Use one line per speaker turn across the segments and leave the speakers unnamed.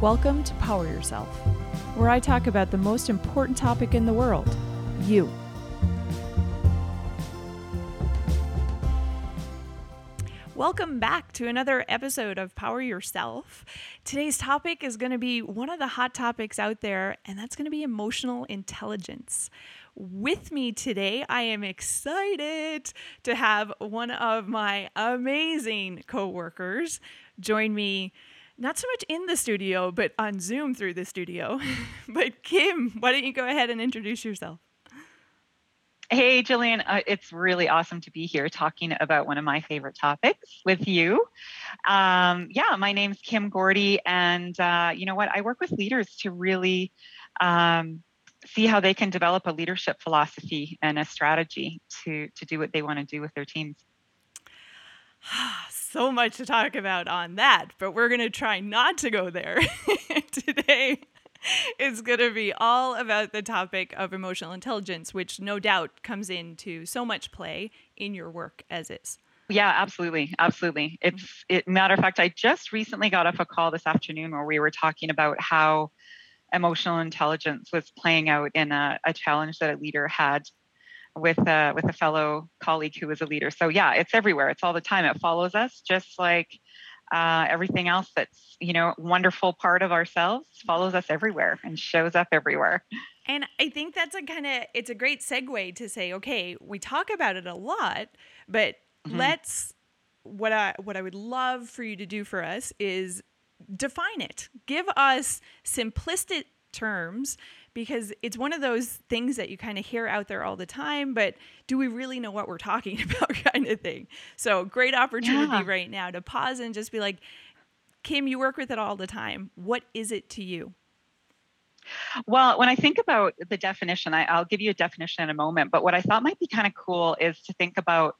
Welcome to Power Yourself, where I talk about the most important topic in the world you. Welcome back to another episode of Power Yourself. Today's topic is going to be one of the hot topics out there, and that's going to be emotional intelligence. With me today, I am excited to have one of my amazing coworkers join me not so much in the studio, but on Zoom through the studio. but Kim, why don't you go ahead and introduce yourself?
Hey, Jillian, uh, it's really awesome to be here talking about one of my favorite topics with you. Um, yeah, my name's Kim Gordy, and uh, you know what? I work with leaders to really um, see how they can develop a leadership philosophy and a strategy to to do what they want to do with their teams.
so much to talk about on that, but we're going to try not to go there today. It's going to be all about the topic of emotional intelligence, which no doubt comes into so much play in your work as is.
Yeah, absolutely. Absolutely. It's it matter of fact, I just recently got off a call this afternoon where we were talking about how emotional intelligence was playing out in a, a challenge that a leader had with a with a fellow colleague who was a leader. So yeah, it's everywhere. It's all the time. It follows us, just like uh, everything else that's you know wonderful part of ourselves follows us everywhere and shows up everywhere.
And I think that's a kind of it's a great segue to say, okay, we talk about it a lot, but mm-hmm. let's what I what I would love for you to do for us is define it. Give us simplistic terms because it's one of those things that you kind of hear out there all the time, but do we really know what we're talking about kind of thing? So, great opportunity yeah. right now to pause and just be like, Kim, you work with it all the time. What is it to you?
Well, when I think about the definition, I, will give you a definition in a moment, but what I thought might be kind of cool is to think about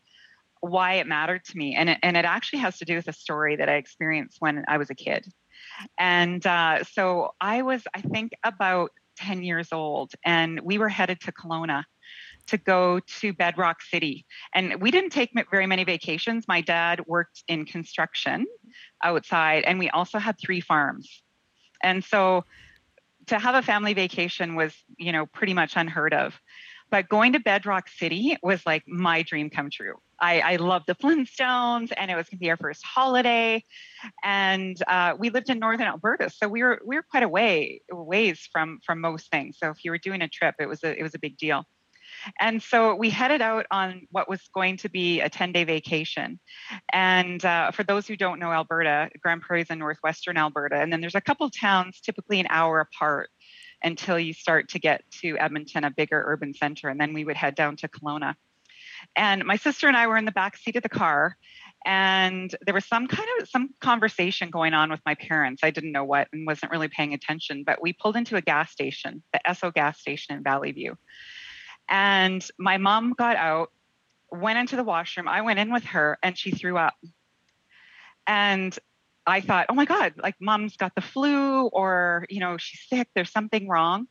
why it mattered to me. And it, and it actually has to do with a story that I experienced when I was a kid. And uh, so I was, I think, about 10 years old, and we were headed to Kelowna to go to Bedrock City. And we didn't take very many vacations. My dad worked in construction outside, and we also had three farms. And so to have a family vacation was, you know, pretty much unheard of. But going to Bedrock City was like my dream come true. I, I loved the Flintstones, and it was going to be our first holiday. And uh, we lived in northern Alberta, so we were we were quite a way ways from from most things. So if you were doing a trip, it was a it was a big deal. And so we headed out on what was going to be a 10 day vacation. And uh, for those who don't know Alberta, Grande Prairie is in northwestern Alberta. And then there's a couple towns typically an hour apart until you start to get to Edmonton, a bigger urban center. And then we would head down to Kelowna. And my sister and I were in the back seat of the car, and there was some kind of some conversation going on with my parents. I didn't know what and wasn't really paying attention, but we pulled into a gas station, the Esso gas station in Valleyview. And my mom got out, went into the washroom. I went in with her, and she threw up. And I thought, oh my God, like mom's got the flu or, you know, she's sick, there's something wrong.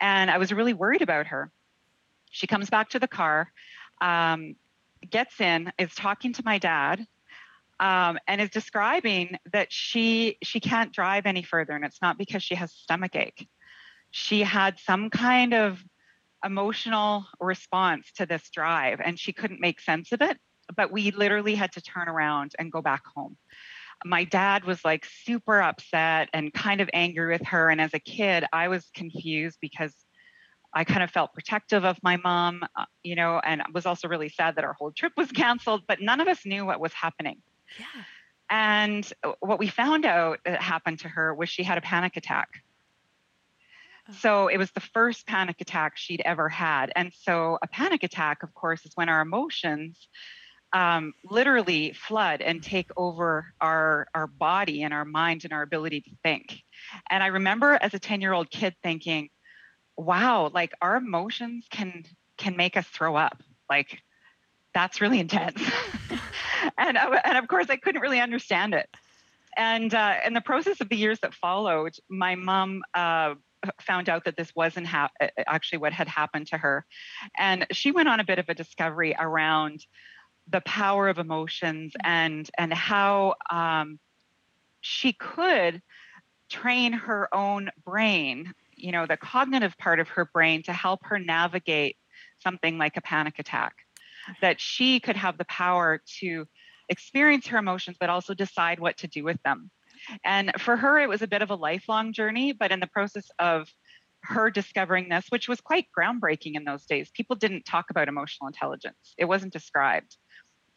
And I was really worried about her. She comes back to the car, um, gets in, is talking to my dad, um, and is describing that she she can't drive any further, and it's not because she has stomach ache. She had some kind of emotional response to this drive, and she couldn't make sense of it. But we literally had to turn around and go back home my dad was like super upset and kind of angry with her. And as a kid, I was confused because I kind of felt protective of my mom, uh, you know, and was also really sad that our whole trip was canceled, but none of us knew what was happening. Yeah. And uh, what we found out that happened to her was she had a panic attack. Oh. So it was the first panic attack she'd ever had. And so a panic attack, of course, is when our emotions um, literally flood and take over our our body and our mind and our ability to think. And I remember as a 10 year old kid thinking, wow, like our emotions can can make us throw up. Like that's really intense. and and of course I couldn't really understand it. And uh, in the process of the years that followed, my mom uh, found out that this wasn't ha- actually what had happened to her, and she went on a bit of a discovery around the power of emotions and and how um, she could train her own brain, you know, the cognitive part of her brain to help her navigate something like a panic attack. That she could have the power to experience her emotions, but also decide what to do with them. And for her, it was a bit of a lifelong journey, but in the process of her discovering this, which was quite groundbreaking in those days, people didn't talk about emotional intelligence, it wasn't described.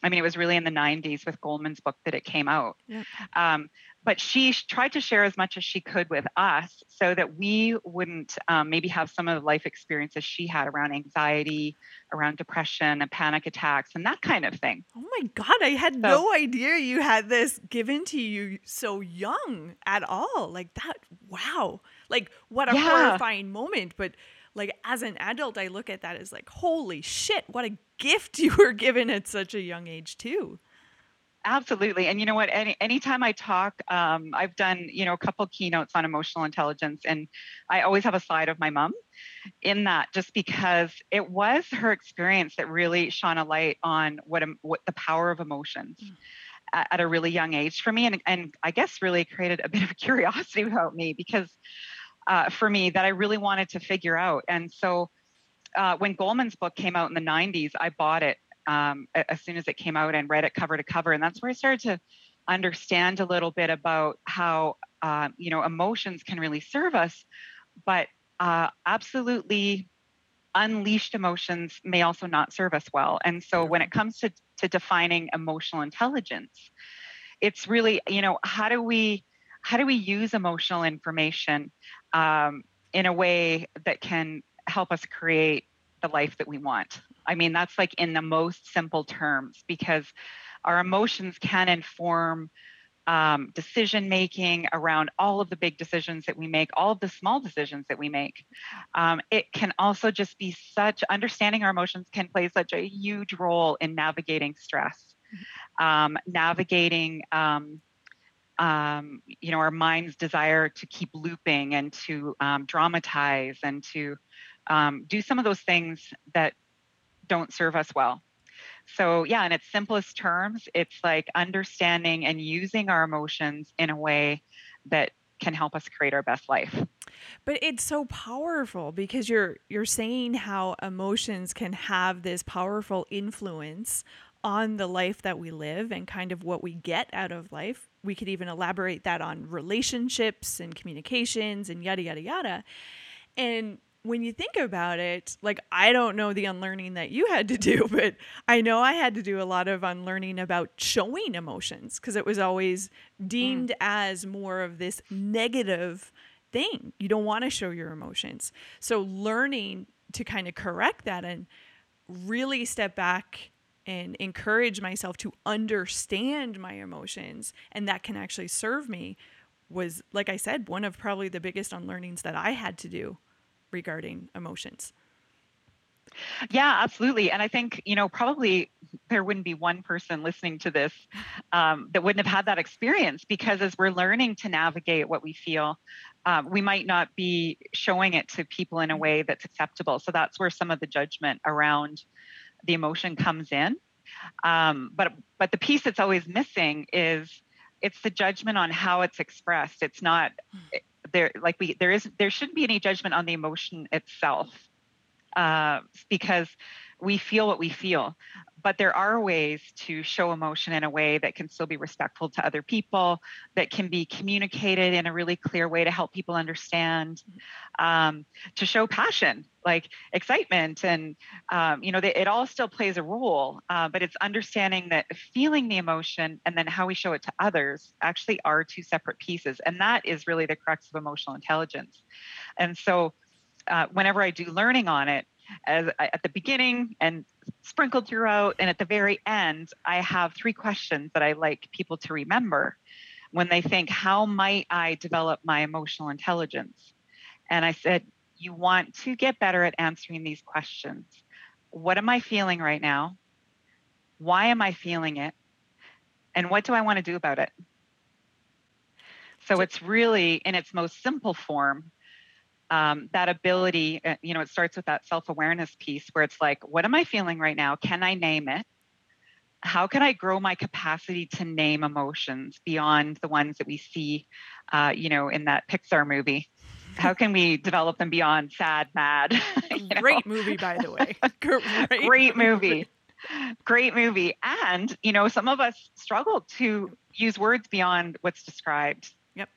I mean, it was really in the 90s with Goleman's book that it came out. Yep. Um, but she tried to share as much as she could with us so that we wouldn't um, maybe have some of the life experiences she had around anxiety, around depression and panic attacks and that kind of thing.
Oh my God, I had so, no idea you had this given to you so young at all. Like that, wow. Like what a yeah. horrifying moment. But like as an adult, I look at that as like, holy shit, what a gift you were given at such a young age, too.
Absolutely. And you know what? Any anytime I talk, um, I've done, you know, a couple keynotes on emotional intelligence, and I always have a slide of my mom in that just because it was her experience that really shone a light on what what the power of emotions mm. at, at, a really young age for me and, and I guess really created a bit of a curiosity about me because uh, for me that I really wanted to figure out. And so uh, when Goleman's book came out in the 90s, I bought it um, as soon as it came out and read it cover to cover. And that's where I started to understand a little bit about how, uh, you know, emotions can really serve us, but uh, absolutely unleashed emotions may also not serve us well. And so when it comes to, to defining emotional intelligence, it's really, you know, how do we how do we use emotional information um, in a way that can help us create the life that we want. I mean, that's like in the most simple terms because our emotions can inform um, decision making around all of the big decisions that we make, all of the small decisions that we make. Um, it can also just be such understanding our emotions can play such a huge role in navigating stress, um, navigating. Um, um, you know, our mind's desire to keep looping and to um, dramatize and to um, do some of those things that don't serve us well. So, yeah, in its simplest terms, it's like understanding and using our emotions in a way that can help us create our best life.
But it's so powerful because you're you're saying how emotions can have this powerful influence on the life that we live and kind of what we get out of life. We could even elaborate that on relationships and communications and yada yada yada. And when you think about it, like I don't know the unlearning that you had to do, but I know I had to do a lot of unlearning about showing emotions because it was always deemed mm. as more of this negative thing. You don't want to show your emotions. So learning to kind of correct that and really step back and encourage myself to understand my emotions and that can actually serve me was like I said one of probably the biggest unlearnings that I had to do regarding emotions.
Yeah, absolutely. And I think, you know, probably there wouldn't be one person listening to this um, that wouldn't have had that experience because as we're learning to navigate what we feel, um, we might not be showing it to people in a way that's acceptable. So that's where some of the judgment around the emotion comes in. Um, but but the piece that's always missing is it's the judgment on how it's expressed. It's not there like we there is there shouldn't be any judgment on the emotion itself uh, because we feel what we feel. But there are ways to show emotion in a way that can still be respectful to other people that can be communicated in a really clear way to help people understand um, to show passion like excitement and um, you know they, it all still plays a role uh, but it's understanding that feeling the emotion and then how we show it to others actually are two separate pieces and that is really the crux of emotional intelligence. And so uh, whenever i do learning on it as at the beginning and sprinkled throughout and at the very end i have three questions that i like people to remember when they think how might i develop my emotional intelligence? And i said you want to get better at answering these questions what am i feeling right now why am i feeling it and what do i want to do about it so it's really in its most simple form um, that ability, uh, you know, it starts with that self awareness piece where it's like, what am I feeling right now? Can I name it? How can I grow my capacity to name emotions beyond the ones that we see uh, you know, in that Pixar movie. How can we develop them beyond sad, mad?
Great know? movie, by the way.
Great, Great movie. Great movie. And, you know, some of us struggle to use words beyond what's described.
Yep.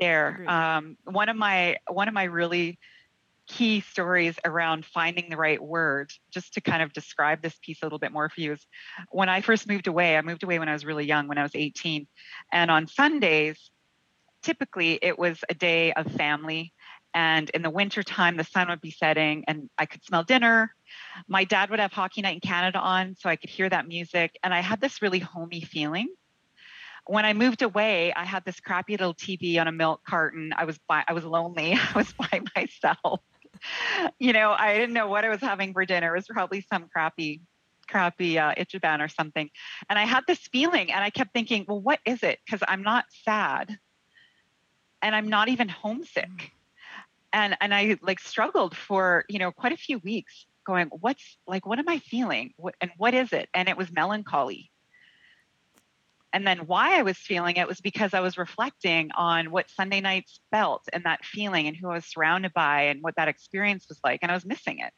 There. Um, one of my one of my really key stories around finding the right word, just to kind of describe this piece a little bit more for you, is when I first moved away, I moved away when I was really young, when I was 18. And on Sundays, typically it was a day of family. And in the wintertime, the sun would be setting and I could smell dinner. My dad would have Hockey Night in Canada on, so I could hear that music. And I had this really homey feeling when I moved away, I had this crappy little TV on a milk carton. I was by, I was lonely. I was by myself. you know, I didn't know what I was having for dinner. It was probably some crappy, crappy uh, Ichiban or something. And I had this feeling, and I kept thinking, well, what is it? Because I'm not sad, and I'm not even homesick. Mm. And and I like struggled for you know quite a few weeks, going, what's like, what am I feeling? What, and what is it? And it was melancholy and then why I was feeling it was because I was reflecting on what Sunday nights felt and that feeling and who I was surrounded by and what that experience was like. And I was missing it.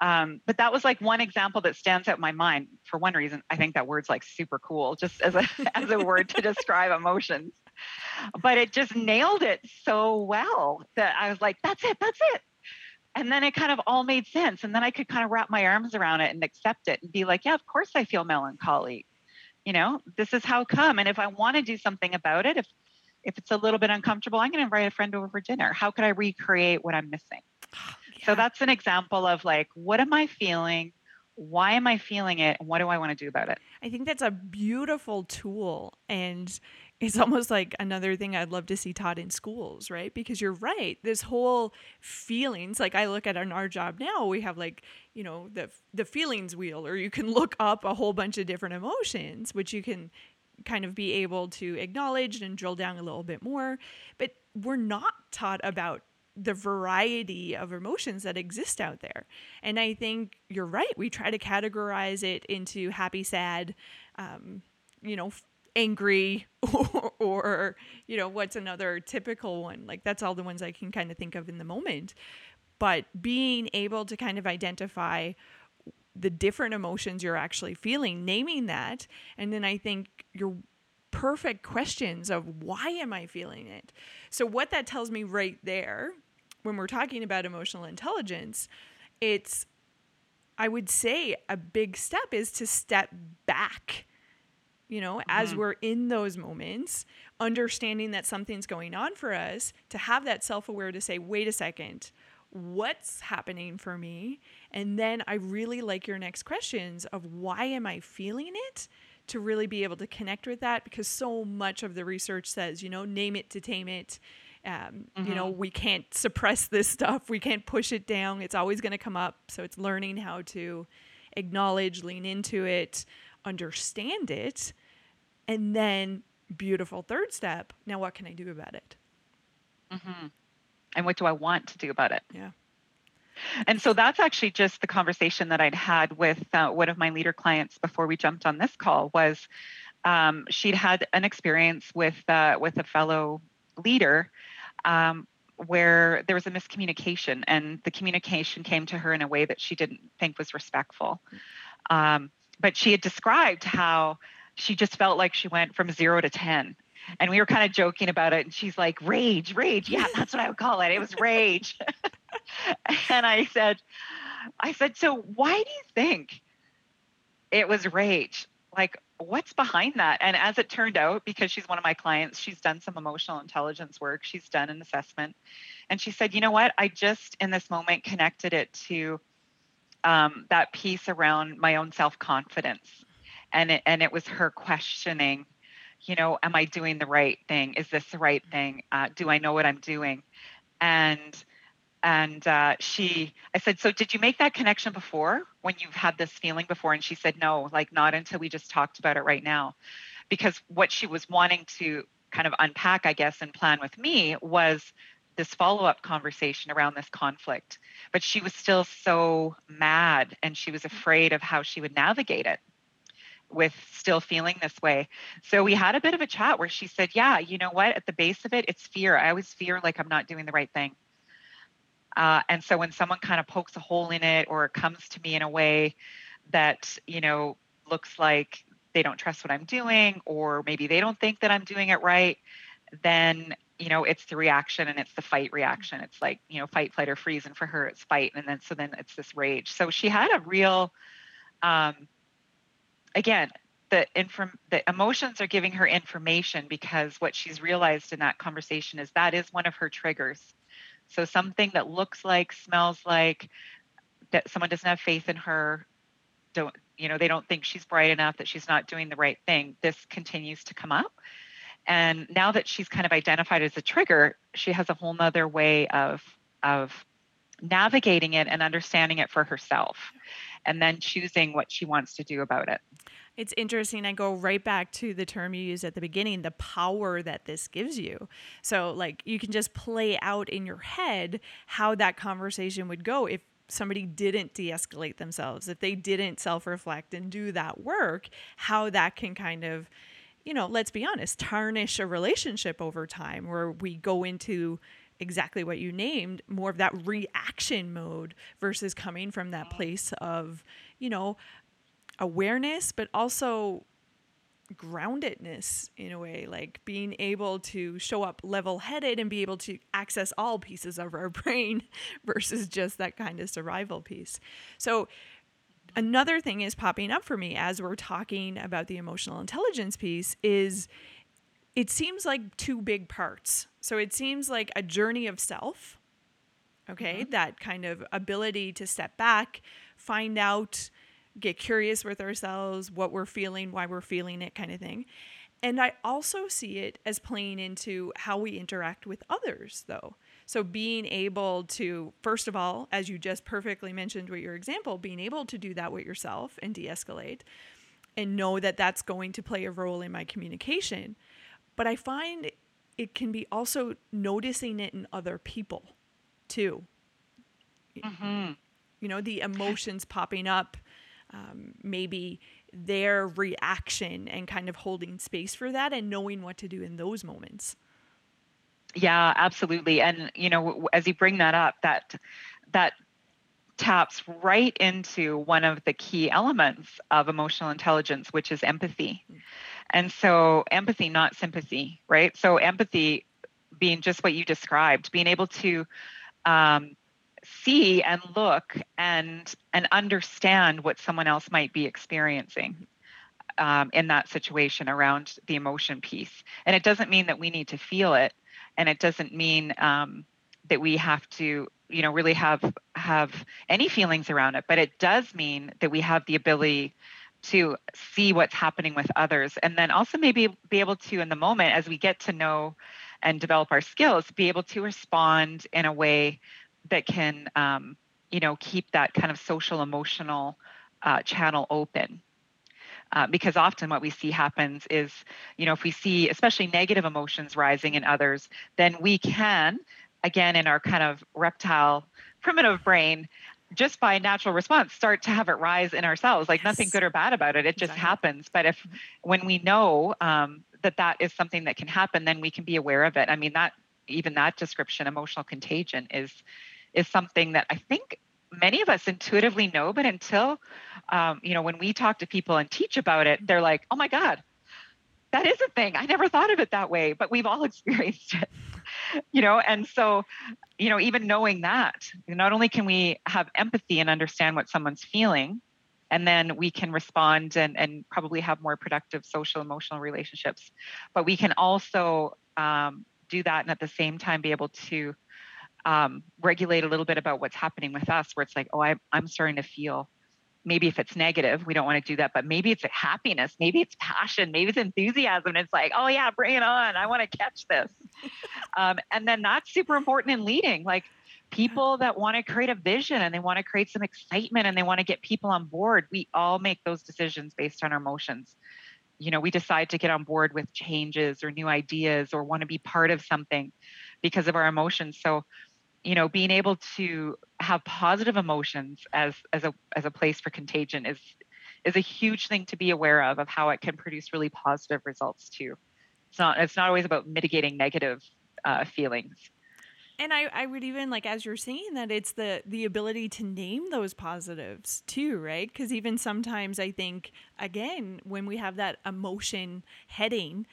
Um, but that was like one example that stands out in my mind for one reason. I think that word's like super cool, just as a as a word to describe emotions. But it just nailed it so well that I was like, that's it, that's it. And then it kind of all made sense. And then I could kind of wrap my arms around it and accept it and be like, yeah, of course I feel melancholy you know this is how come and if i want to do something about it if if it's a little bit uncomfortable i'm going to invite a friend over for dinner how could i recreate what i'm missing oh, yeah. so that's an example of like what am i feeling why am i feeling it and what do i want to do about it
i think that's a beautiful tool and it's almost like another thing I'd love to see taught in schools, right? Because you're right. This whole feelings, like I look at in our job now, we have like, you know, the the feelings wheel, or you can look up a whole bunch of different emotions, which you can kind of be able to acknowledge and drill down a little bit more. But we're not taught about the variety of emotions that exist out there. And I think you're right. We try to categorize it into happy, sad, um, you know, angry or, or, you know what's another typical one? Like that's all the ones i can kind of think of in the moment. But being able to kind of identify the different emotions you're actually feeling naming that and then i think your perfect questions of why am i feeling it? So what that tells me right there when we're talking about emotional intelligence it's i would say a big step is to step back you know, mm-hmm. as we're in those moments, understanding that something's going on for us, to have that self aware to say, wait a second, what's happening for me? And then I really like your next questions of why am I feeling it? To really be able to connect with that because so much of the research says, you know, name it to tame it. Um, mm-hmm. You know, mm-hmm. we can't suppress this stuff, we can't push it down. It's always going to come up. So it's learning how to acknowledge, lean into it, understand it, and then beautiful third step. Now, what can I do about it?
Mm-hmm. And what do I want to do about it?
Yeah.
And so that's actually just the conversation that I'd had with uh, one of my leader clients before we jumped on this call. Was um, she'd had an experience with uh, with a fellow leader um, where there was a miscommunication, and the communication came to her in a way that she didn't think was respectful. Um, but she had described how she just felt like she went from zero to 10. And we were kind of joking about it. And she's like, rage, rage. Yeah, that's what I would call it. It was rage. and I said, I said, so why do you think it was rage? Like, what's behind that? And as it turned out, because she's one of my clients, she's done some emotional intelligence work, she's done an assessment. And she said, you know what? I just in this moment connected it to um, that piece around my own self confidence and it, and it was her questioning you know am i doing the right thing? Is this the right thing? Uh, do i know what i'm doing? And and uh, she i said so did you make that connection before when you've had this feeling before? And she said no like not until we just talked about it right now. Because what she was wanting to kind of unpack i guess and plan with me was this follow-up conversation around this conflict but she was still so mad and she was afraid of how she would navigate it with still feeling this way. So we had a bit of a chat where she said, "Yeah, you know what? At the base of it, it's fear. I always fear like I'm not doing the right thing." Uh, and so when someone kind of pokes a hole in it or comes to me in a way that you know looks like they don't trust what I'm doing, or maybe they don't think that I'm doing it right, then you know it's the reaction and it's the fight reaction. It's like you know fight flight or freeze and for her it's fight and then so then it's this rage. So she had a real um again the inform the emotions are giving her information because what she's realized in that conversation is that is one of her triggers. So something that looks like smells like that someone doesn't have faith in her don't you know they don't think she's bright enough that she's not doing the right thing this continues to come up and now that she's kind of identified as a trigger she has a whole nother way of of navigating it and understanding it for herself and then choosing what she wants to do about it
it's interesting. I go right back to the term you used at the beginning the power that this gives you. So, like, you can just play out in your head how that conversation would go if somebody didn't de escalate themselves, if they didn't self reflect and do that work, how that can kind of, you know, let's be honest, tarnish a relationship over time where we go into exactly what you named more of that reaction mode versus coming from that mm-hmm. place of, you know, awareness, but also groundedness in a way, like being able to show up level headed and be able to access all pieces of our brain versus just that kind of survival piece. So, another thing is popping up for me as we're talking about the emotional intelligence piece is it seems like two big parts. So, it seems like a journey of self, okay, mm-hmm. that kind of ability to step back, find out get curious with ourselves, what we're feeling, why we're feeling it, kind of thing. And I also see it as playing into how we interact with others, though. So, being able to, first of all, as you just perfectly mentioned with your example, being able to do that with yourself and de escalate and know that that's going to play a role in my communication. But I find it can be also noticing it in other people too. Mm-hmm. You know, the emotions popping up um, maybe their reaction and kind of holding space for that and knowing what to do in those moments.
Yeah, absolutely. And you know, as you bring that up, that that taps right into one of the key elements of emotional intelligence, which is empathy. Mm. And so, empathy, not sympathy, right? So, empathy being just what you described, being able to um, see and look and and understand what someone else might be experiencing um, in that situation around the emotion piece and it doesn't mean that we need to feel it and it doesn't mean um, that we have to you know really have have any feelings around it but it does mean that we have the ability to see what's happening with others and then also maybe be able to in the moment as we get to know and develop our skills be able to respond in a way that can um, you know keep that kind of social emotional uh, channel open uh, because often what we see happens is you know if we see especially negative emotions rising in others then we can again in our kind of reptile primitive brain just by natural response start to have it rise in ourselves. Like yes. nothing good or bad about it. It just happens. But if when we know um, that that is something that can happen then we can be aware of it. I mean that even that description emotional contagion is is something that I think many of us intuitively know, but until, um, you know, when we talk to people and teach about it, they're like, oh my God, that is a thing. I never thought of it that way, but we've all experienced it, you know? And so, you know, even knowing that, not only can we have empathy and understand what someone's feeling, and then we can respond and, and probably have more productive social emotional relationships, but we can also um, do that and at the same time be able to um, regulate a little bit about what's happening with us, where it's like, oh, I, I'm starting to feel maybe if it's negative, we don't want to do that, but maybe it's a happiness, maybe it's passion, maybe it's enthusiasm. It's like, oh yeah, bring it on. I want to catch this. um, and then that's super important in leading. Like people that want to create a vision and they want to create some excitement and they want to get people on board. We all make those decisions based on our emotions. You know, we decide to get on board with changes or new ideas or want to be part of something because of our emotions. So you know being able to have positive emotions as as a as a place for contagion is is a huge thing to be aware of of how it can produce really positive results too. It's not it's not always about mitigating negative uh, feelings.
And I, I would even like as you're saying that it's the the ability to name those positives too, right? Because even sometimes I think again when we have that emotion heading,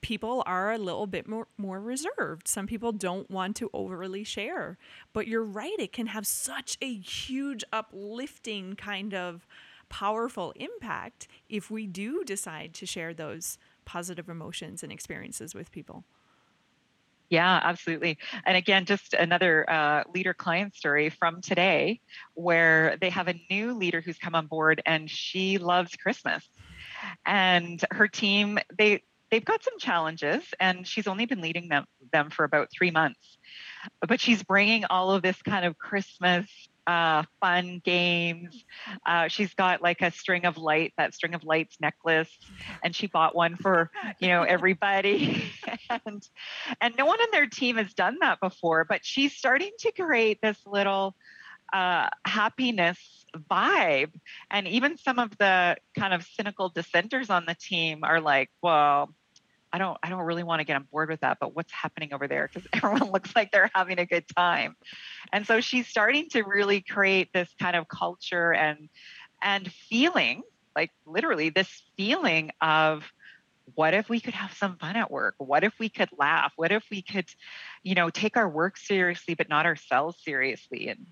people are a little bit more more reserved. Some people don't want to overly share. But you're right, it can have such a huge uplifting kind of powerful impact if we do decide to share those positive emotions and experiences with people.
Yeah, absolutely. And again, just another uh, leader client story from today where they have a new leader who's come on board and she loves Christmas. And her team, they they've got some challenges and she's only been leading them them for about 3 months. But she's bringing all of this kind of Christmas uh, fun games. Uh, she's got like a string of light, that string of lights necklace, and she bought one for you know everybody. and and no one in their team has done that before, but she's starting to create this little uh, happiness vibe. And even some of the kind of cynical dissenters on the team are like, well, I don't I don't really want to get on board with that, but what's happening over there? Because everyone looks like they're having a good time. And so she's starting to really create this kind of culture and and feeling, like literally this feeling of what if we could have some fun at work? What if we could laugh? What if we could, you know, take our work seriously but not ourselves seriously? And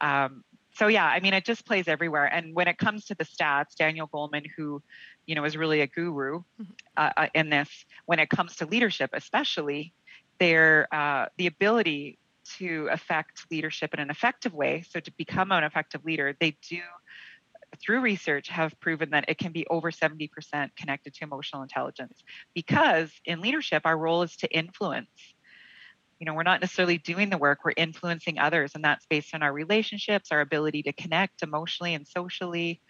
um, so yeah, I mean, it just plays everywhere. And when it comes to the stats, Daniel Goleman, who you know is really a guru mm-hmm. uh, uh, in this, when it comes to leadership, especially, their uh, the ability to affect leadership in an effective way. So to become an effective leader, they do through research have proven that it can be over 70% connected to emotional intelligence because in leadership our role is to influence. You know we're not necessarily doing the work we're influencing others and that's based on our relationships our ability to connect emotionally and socially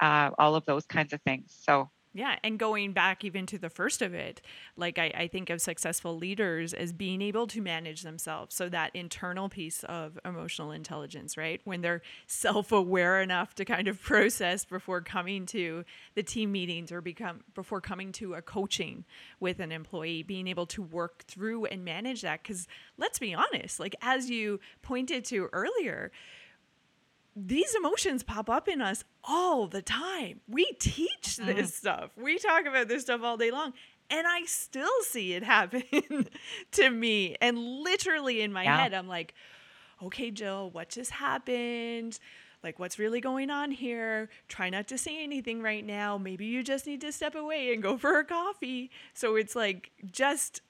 uh, all of those kinds of things. So
yeah, and going back even to the first of it, like I, I, think of successful leaders as being able to manage themselves. So that internal piece of emotional intelligence, right? When they're self aware enough to kind of process before coming to the team meetings or become before coming to a coaching with an employee, being able to work through and manage that. Because let's be honest, like as you pointed to earlier, these emotions pop up in us all the time. We teach this mm. stuff. We talk about this stuff all day long. And I still see it happen to me. And literally in my yeah. head, I'm like, okay, Jill, what just happened? Like, what's really going on here? Try not to say anything right now. Maybe you just need to step away and go for a coffee. So it's like, just,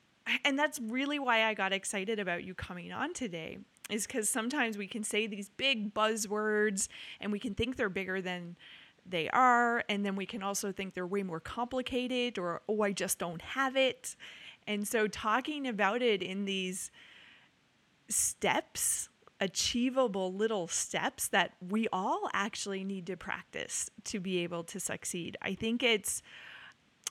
and that's really why I got excited about you coming on today is because sometimes we can say these big buzzwords and we can think they're bigger than they are. And then we can also think they're way more complicated or, oh, I just don't have it. And so talking about it in these steps, achievable little steps that we all actually need to practice to be able to succeed. I think it's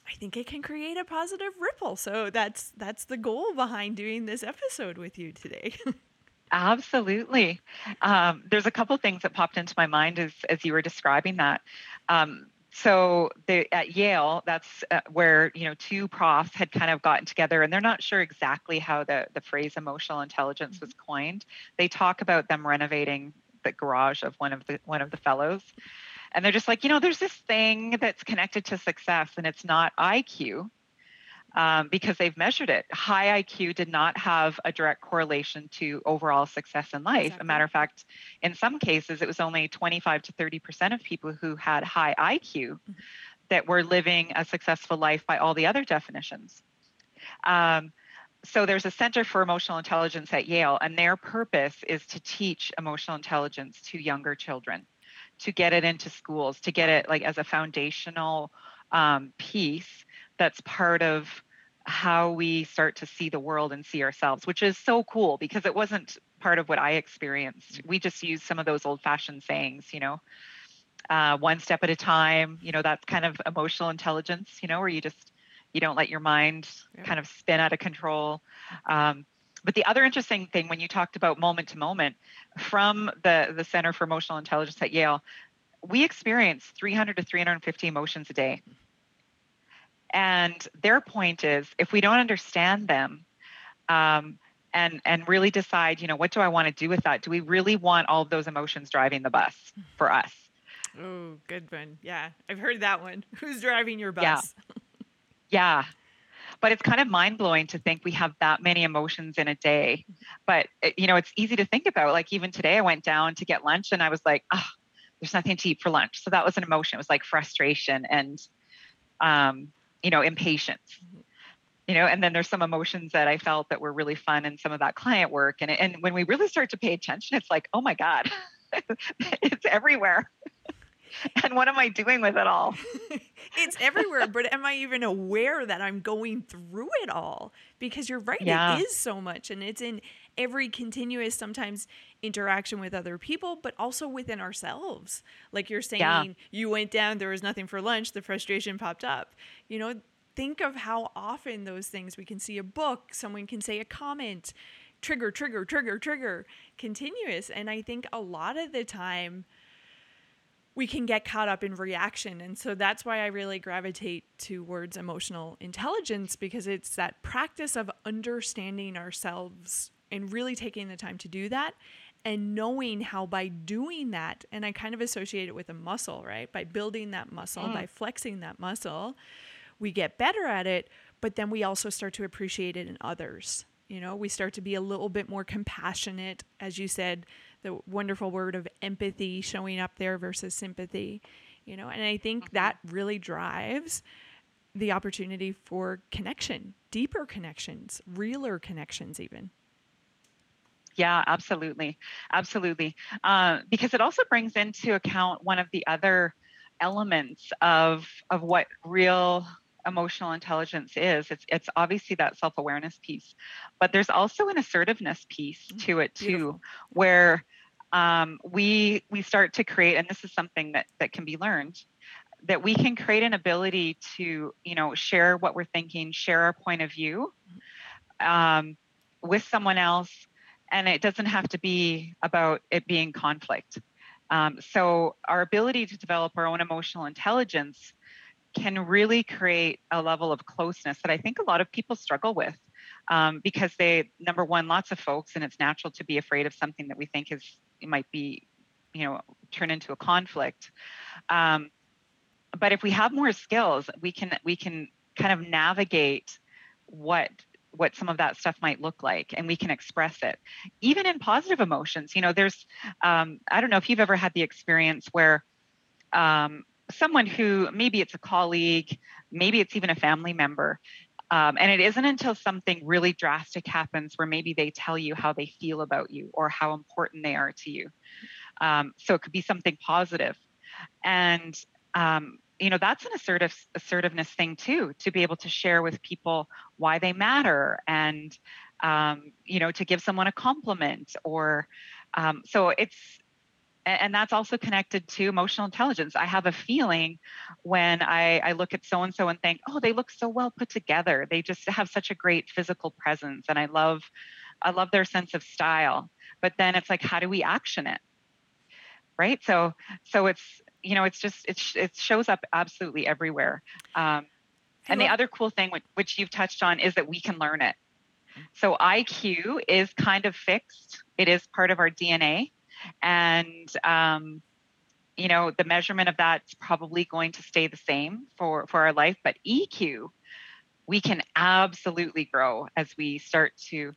I think it can create a positive ripple. So that's that's the goal behind doing this episode with you today.
Absolutely. Um, there's a couple things that popped into my mind as, as you were describing that. Um, so the, at Yale, that's uh, where you know two profs had kind of gotten together, and they're not sure exactly how the the phrase emotional intelligence was mm-hmm. coined. They talk about them renovating the garage of one of the one of the fellows, and they're just like, you know, there's this thing that's connected to success, and it's not IQ, um, because they've measured it. High IQ did not have a direct correlation to overall success in life. Exactly. A matter of fact, in some cases, it was only 25 to 30% of people who had high IQ mm-hmm. that were living a successful life by all the other definitions. Um, so there's a Center for Emotional Intelligence at Yale, and their purpose is to teach emotional intelligence to younger children, to get it into schools, to get it like as a foundational um, piece that's part of how we start to see the world and see ourselves, which is so cool because it wasn't part of what I experienced. We just used some of those old fashioned sayings, you know, uh, one step at a time, you know, that's kind of emotional intelligence, you know, where you just, you don't let your mind yeah. kind of spin out of control. Um, but the other interesting thing when you talked about moment to moment from the, the Center for Emotional Intelligence at Yale, we experience 300 to 350 emotions a day. And their point is if we don't understand them, um, and and really decide, you know, what do I want to do with that? Do we really want all of those emotions driving the bus for us?
Oh, good one. Yeah, I've heard that one. Who's driving your bus?
Yeah. yeah. But it's kind of mind blowing to think we have that many emotions in a day. But, eh, you know, it's easy to think about. Like, even today, I went down to get lunch and I was like, oh, there's nothing to eat for lunch. So that was an emotion. It was like frustration and, um, you know, impatience. Mm-hmm. You know and then there's some emotions that i felt that were really fun in some of that client work. And and when we really start to pay attention it's like oh my god it's everywhere. And what am i doing with it all?
It's everywhere but am i even aware that i'm going through it all? Because you're right
yeah.
it is so much and it's in every continuous sometimes interaction with other people but also within ourselves like you're saying yeah. you went down there was nothing for lunch the frustration popped up you know think of how often those things we can see a book, someone can say a comment, trigger, trigger, trigger, trigger, continuous. And I think a lot of the time we can get caught up in reaction. And so that's why I really gravitate towards emotional intelligence because it's that practice of understanding ourselves and really taking the time to do that and knowing how by doing that and i kind of associate it with a muscle right by building that muscle mm. by flexing that muscle we get better at it, but then we also start to appreciate it in others. You know, we start to be a little bit more compassionate, as you said, the wonderful word of empathy showing up there versus sympathy. You know, and I think mm-hmm. that really drives the opportunity for connection, deeper connections, realer connections, even.
Yeah, absolutely. Absolutely. Uh, because it also brings into account one of the other elements of, of what real emotional intelligence is it's it's obviously that self-awareness piece but there's also an assertiveness piece mm, to it too Beautiful. where um, we we start to create and this is something that that can be learned that we can create an ability to you know share what we're thinking share our point of view um, with someone else and it doesn't have to be about it being conflict um, so our ability to develop our own emotional intelligence can really create a level of closeness that I think a lot of people struggle with um, because they, number one, lots of folks, and it's natural to be afraid of something that we think is might be, you know, turn into a conflict. Um, but if we have more skills, we can we can kind of navigate what what some of that stuff might look like and we can express it even in positive emotions you know there's um, i don't know if you've ever had the experience where um, someone who maybe it's a colleague, maybe it's even a family member. Um, and it isn't until something really drastic happens where maybe they tell you how they feel about you or how important they are to you. Um, so it could be something. And, um, you know, that's an assertive assertiveness thing too, to be able to share with people why they matter and, um, you know, to give someone a compliment or, um, so it's and that's also connected to emotional intelligence. I have a feeling when i, I look at so and so and think oh they look so well put together. They just have such a great physical presence and i love i love their sense of style. But then it's like how do we action it? Right? So so it's you know it's just it, it shows up absolutely everywhere. Um, and the other cool thing which, which you've touched on is that we can learn it. So iq is kind of fixed. It is part of our dna and um, you know the measurement of that's probably going to stay the same for for our life but eq we can absolutely grow as we start to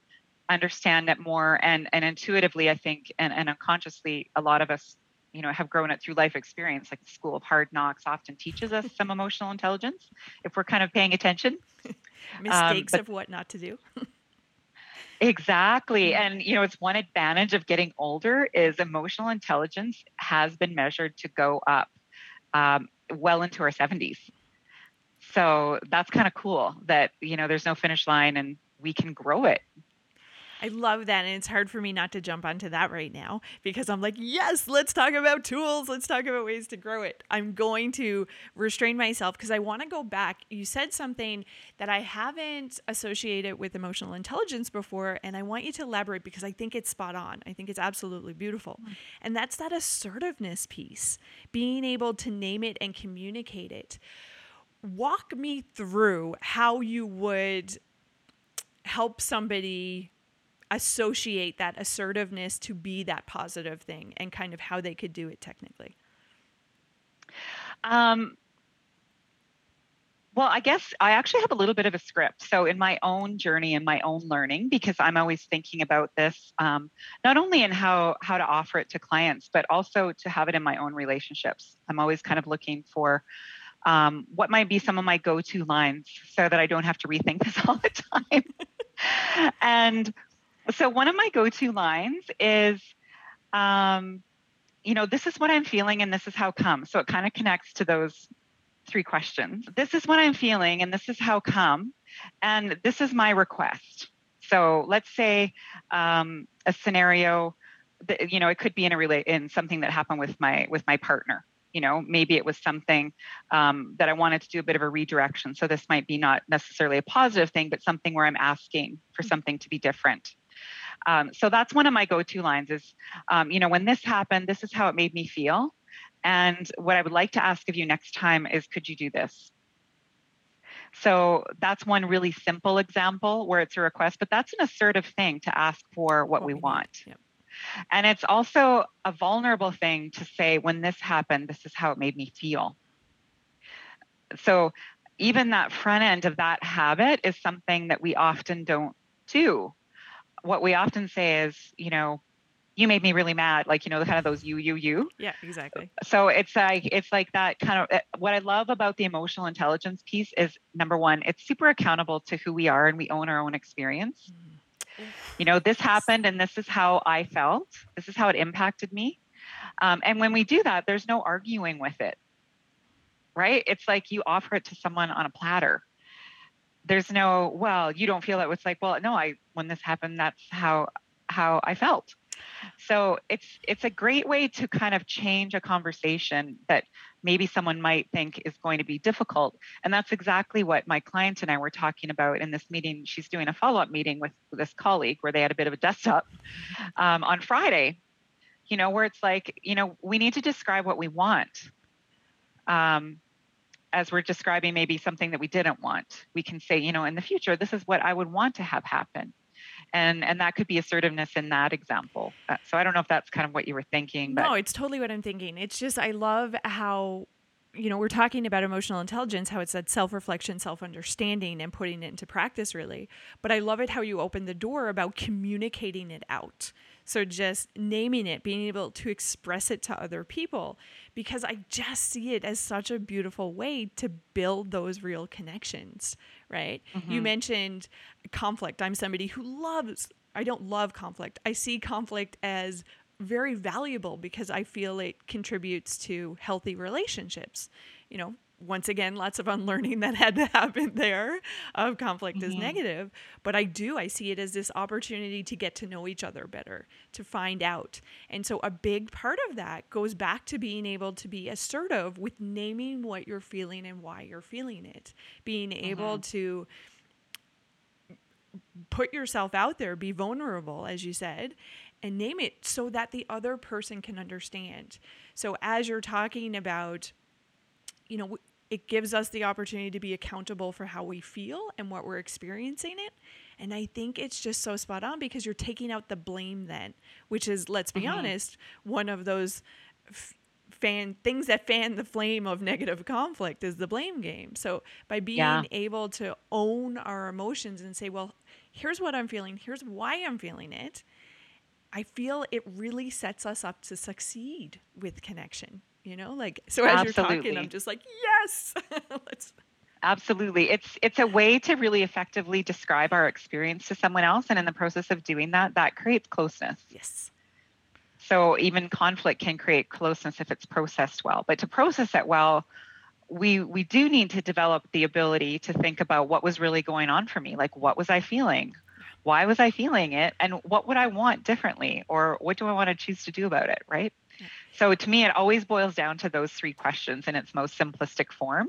understand it more. And and intuitively i think and, and unconsciously a lot of us you know have grown it through life experience like the school of hard knocks often teaches us some emotional intelligence if we're kind of paying attention
mistakes um, but, of what not to do
Exactly. Mm. And, you know, it's one advantage of getting older is emotional intelligence has been measured to go up um, well into our 70s. So that's kind of cool that, you know, there's no finish line and we can grow it.
I love that. And it's hard for me not to jump onto that right now because I'm like, yes, let's talk about tools. Let's talk about ways to grow it. I'm going to restrain myself because I want to go back. You said something that I haven't associated with emotional intelligence before. And I want you to elaborate because I think it's spot on. I think it's absolutely beautiful. Mm-hmm. And that's that assertiveness piece, being able to name it and communicate it. Walk me through how you would help somebody associate that assertiveness to be that positive thing and kind of how they could do it technically?
Um, well, I guess I actually have a little bit of a script. So, in my own journey and my own learning, because I'm always thinking about this, um, not only in how how to offer it to clients, but also to have it in my own relationships. I'm always kind of looking for um, what might be some of my go-to lines, so that I don't have to rethink this all the time. and so one of my go-to lines is, um, you know, this is what I'm feeling and this is how come. So it kind of connects to those three questions. This is what I'm feeling and this is how come. And this is my request. So let's say um, a scenario that, you know, it could be in a relate in something that happened with my with my partner you know maybe it was something um, that i wanted to do a bit of a redirection so this might be not necessarily a positive thing but something where i'm asking for mm. something to be different um, so that's one of my go-to lines is um, you know when this happened this is how it made me feel and what i would like to ask of you next time is could you do this so that's one really simple example where it's a request but that's an assertive thing to ask for what, we want yep. And it's also a vulnerable thing to say, when this happened, this is how it made me feel. So even that front end of that habit is something that we often don't do. What we often say is, you know, you made me really mad like you know the kind of those you you you
yeah exactly
so it's like it's like that kind of eh, what i love about the emotional intelligence piece is number one it's super accountable to who we are and we own our own experience mm you know, this happened and this is how I felt. This is how it impacted me. Um, and when we do that, there's no arguing with it, right? It's like you offer it to someone on a platter. There's no, well, you don't feel it. It's like, well, no, I, when this happened, that's how, how I felt. So it's it's a great way to kind of change a conversation that maybe someone might think is going to be difficult. And that's exactly what my client and I were talking about in this meeting. She's doing a follow-up meeting with this colleague where they had a bit of a dust up um, on Friday. You know, where it's like, you know, we need to describe what we want. Um, as we're describing maybe something that we didn't want, we can say, you know, in the future, this is what I would want to have happen. And and that could be assertiveness in that example. Uh, so i don't know if that's kind of what you were thinking
but. no it's totally what i'm thinking. It's just i love how you know we're talking about emotional intelligence how it's that self-reflection self-understanding and putting it into practice really. But i love it how you open the door about communicating it out so just naming it, being able to express it to other people, because I just see it as such a beautiful way to build those real connections, right? Mm-hmm. You mentioned conflict. I'm somebody who loves, I don't love conflict. I see conflict as very valuable because I feel it contributes to healthy relationships. You know, once again, lots of unlearning that had to happen there of conflict mm-hmm. is negative. But I do, I see it as this opportunity to get to know each other better, to find out. And so a big part of that goes back to being able to be assertive with naming what you're feeling and why you're feeling it, being able mm-hmm. to put yourself out there, be vulnerable, as you said, and name it so that the other person can understand. So as you're talking about, you know, it gives us the opportunity to be accountable for how we feel and what we're experiencing it. And I think it's just so spot on because you're taking out the blame then, which is, let's be mm-hmm. honest, one of those f- fan things that fan the flame of negative conflict is the blame game. So by being yeah. able to own our emotions and say, well, here's what I'm feeling, here's why I'm feeling it. I feel it really sets us up to succeed with connection you know like so as Absolutely. you're talking i'm just like yes let's
Absolutely. It's it's a way to really effectively describe our experience to someone else and in the process of doing that that creates closeness.
Yes.
So even conflict can create closeness if it's processed well. But to process it well, we we do need to develop the ability to think about what was really going on for me. Like what was I feeling? why was I feeling it and what would I want differently or what do I want to choose to do about it, right? So to me, it always boils down to those three questions in its most simplistic form.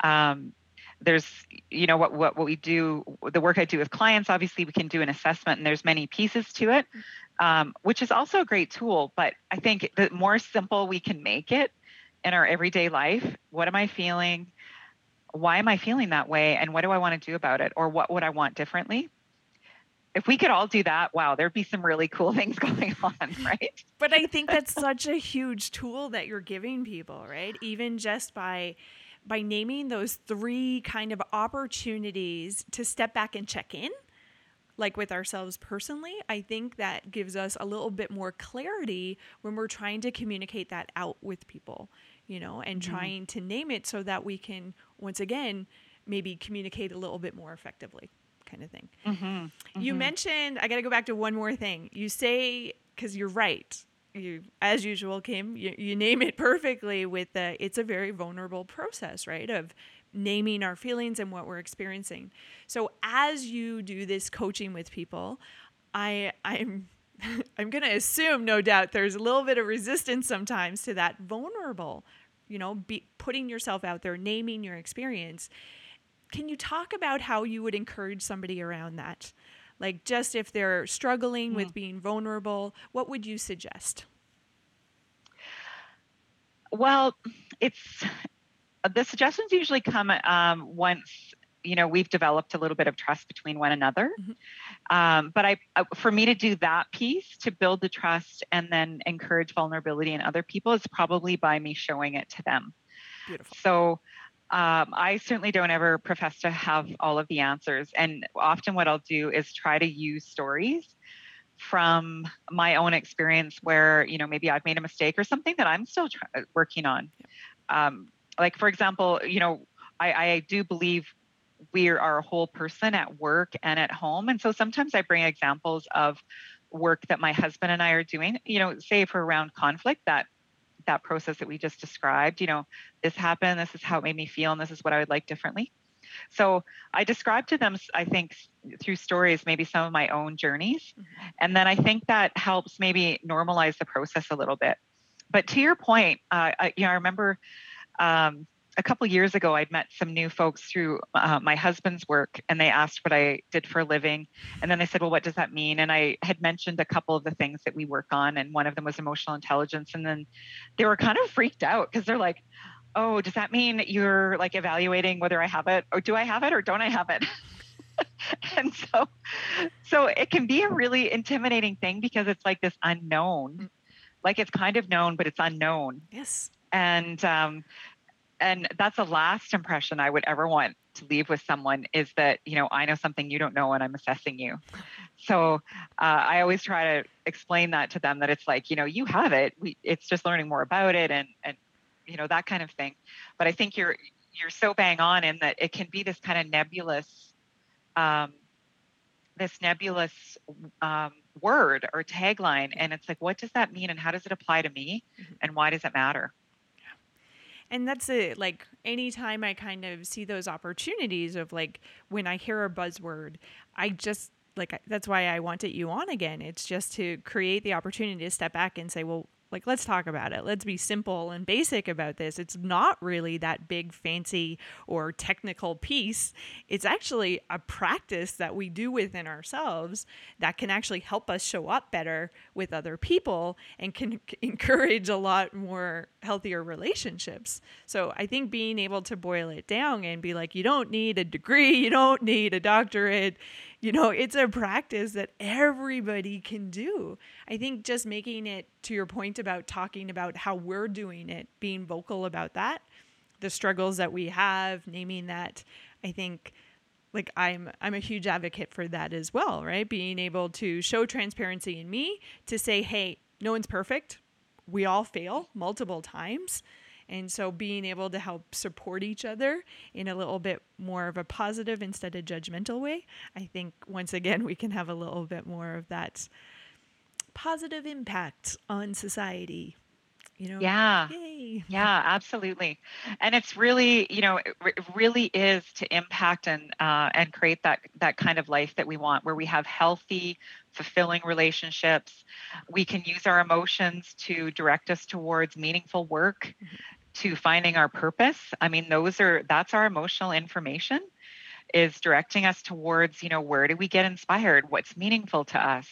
Um, there's you know what, what what we do the work i do with clients obviously we can do an assessment and there's many pieces to it um, which is also a great tool but i think the more simple we can make it in our everyday life what am i feeling? Why am i feeling that way? And what do i want to do about it? Or what would i want differently if we could all do that, wow, there'd be some really cool things going on, right?
but I think that's such a huge tool that you're giving people, right? Even just by by naming those three kind of opportunities to step back and check in like with ourselves personally, I think that gives us a little bit more clarity when we're trying to communicate that out with people, you know, and mm-hmm. trying to name it so that we can, once again, maybe communicate a little bit more effectively kind of thing. Mm-hmm, mm-hmm. You mentioned, I got to go back to one more thing. You say, because you're right, you, as usual, Kim, you, you name it perfectly with the, it's a very vulnerable process, right? Of naming our feelings and what we're experiencing. So as you do this coaching with people, I, I'm, I'm going to assume, no doubt, there's a little bit of resistance sometimes to that vulnerable, you know, be, putting yourself out there, naming your experience can you talk about how you would encourage somebody around that? Like, just if they're struggling mm. with being vulnerable, what would you suggest?
Well, it's the suggestions usually come um, once you know we've developed a little bit of trust between one another mm-hmm. um, but i uh, for me to do that piece to build the trust and then encourage vulnerability in other people is probably by me showing it to them Beautiful. so um, I certainly don't ever profess to have all of the answers. And often what I'll do is try to use stories from my own experience where, you know, maybe I've made a mistake or something that I'm still try- uh, working on. Um, like, for example, you know, I, I do believe we are a whole person at work and at home. And so sometimes I bring examples of work that my husband and I are doing, you know, say for around conflict that that process that we just described. You know, this happened, this is how it made me feel, and this is what I would like differently. So I described to them, I think, through stories, maybe some of my own journeys. Mm-hmm. And then I think that helps maybe normalize the process a little bit. But to your point, uh, I, you know, I remember um, a couple years ago, I'd met some new folks through uh, my husband's work, and they asked what I did for a living. And then they said, "Well, what does that mean?" And I had mentioned a couple of the things that we work on, and one of them was emotional intelligence. And then they were kind of freaked out because they're like, "Oh, does that mean you're like evaluating whether I have it, or do I have it, or don't I have it?" and so, so it can be a really intimidating thing because it's like this unknown, mm. like it's kind of known, but it's unknown.
Yes
and um, and that's the last impression I would ever want to leave with someone is that you know I know something you don't know and I'm assessing you. So uh, I always try to explain that to them that it's like you know you have it. We, it's just learning more about it and and you know that kind of thing. But I think you're you're so bang on in that it can be this kind of nebulous, um, this nebulous um, word or tagline, and it's like what does that mean and how does it apply to me mm-hmm. and why does it matter?
And that's it. Like anytime i kind of see those opportunities of like when i hear a buzzword i just like that's why i wanted you on again. It's just to create the opportunity to step back and say well like, let's talk about it. Let's be simple and basic about this. It's not really that big, fancy, or technical piece. It's actually a practice that we do within ourselves that can actually help us show up better with other people and can encourage a lot more healthier relationships. So I think being able to boil it down and be like, you don't need a degree, you don't need a doctorate you know, it's a practice that everybody can do. I think just making it to your point about talking about how we're doing it, being vocal about that, the struggles that we have, naming that, I think like I'm I'm a huge advocate for that as well, right? Being able to show transparency in me to say, "Hey, no one's perfect. We all fail multiple times." And so being able to help support each other in a little bit more of a positive instead of judgmental way, I think once again we can have a little bit more of that positive impact on society. you know
Yeah.
yay
Yeah, absolutely. And it's really, you know, it it really is to impact and uh, and create that that kind of life that we want, where we have healthy, fulfilling relationships. We can use our emotions to direct us towards meaningful work,
Mhm.
To finding our purpose. I mean, those are that's our emotional information is directing us towards, you know, where do we get inspired? What's meaningful to us?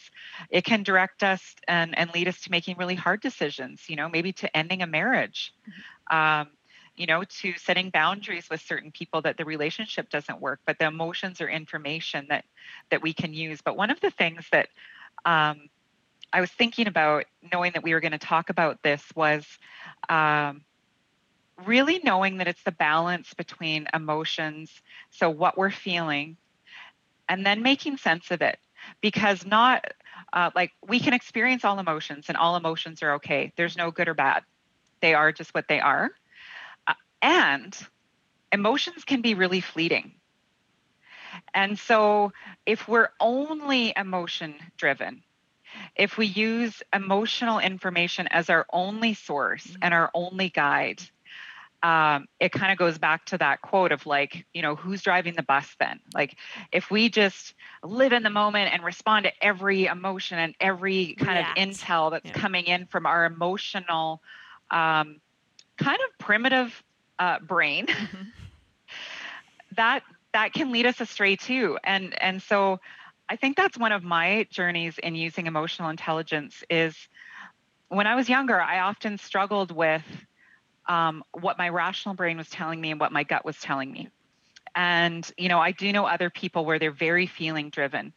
It can direct us and, and lead us to making really hard decisions, you know, maybe to ending a marriage, um, you know, to setting boundaries with certain people that the relationship doesn't work, but the emotions are information that that we can use. But one of the things that um, I was thinking about knowing that we were going to talk about this was um, really knowing that it's the balance between emotions, so what we're feeling, and then making sense of it. Because not uh, like we can experience all emotions and all emotions are okay. There's no good or bad, they are just what they are. Uh, and emotions can be really fleeting. And so if we're only emotion driven, if we use emotional information as our only source
Mhm.
and our only guide, um, it kind of goes back to that quote of like, you know, who's driving the bus then? Like, if we just live in the moment and respond to every emotion and every kind
React.
of intel that's
Yeah.
coming in from our emotional, um, kind of primitive uh, brain,
Mhm.
that that can lead us astray too. And and so, I think that's one of my journeys in using emotional intelligence is when I was younger, I often struggled with um, what my rational brain was telling me and what my gut was telling me. And, you know, I do know other people where they're very feeling driven,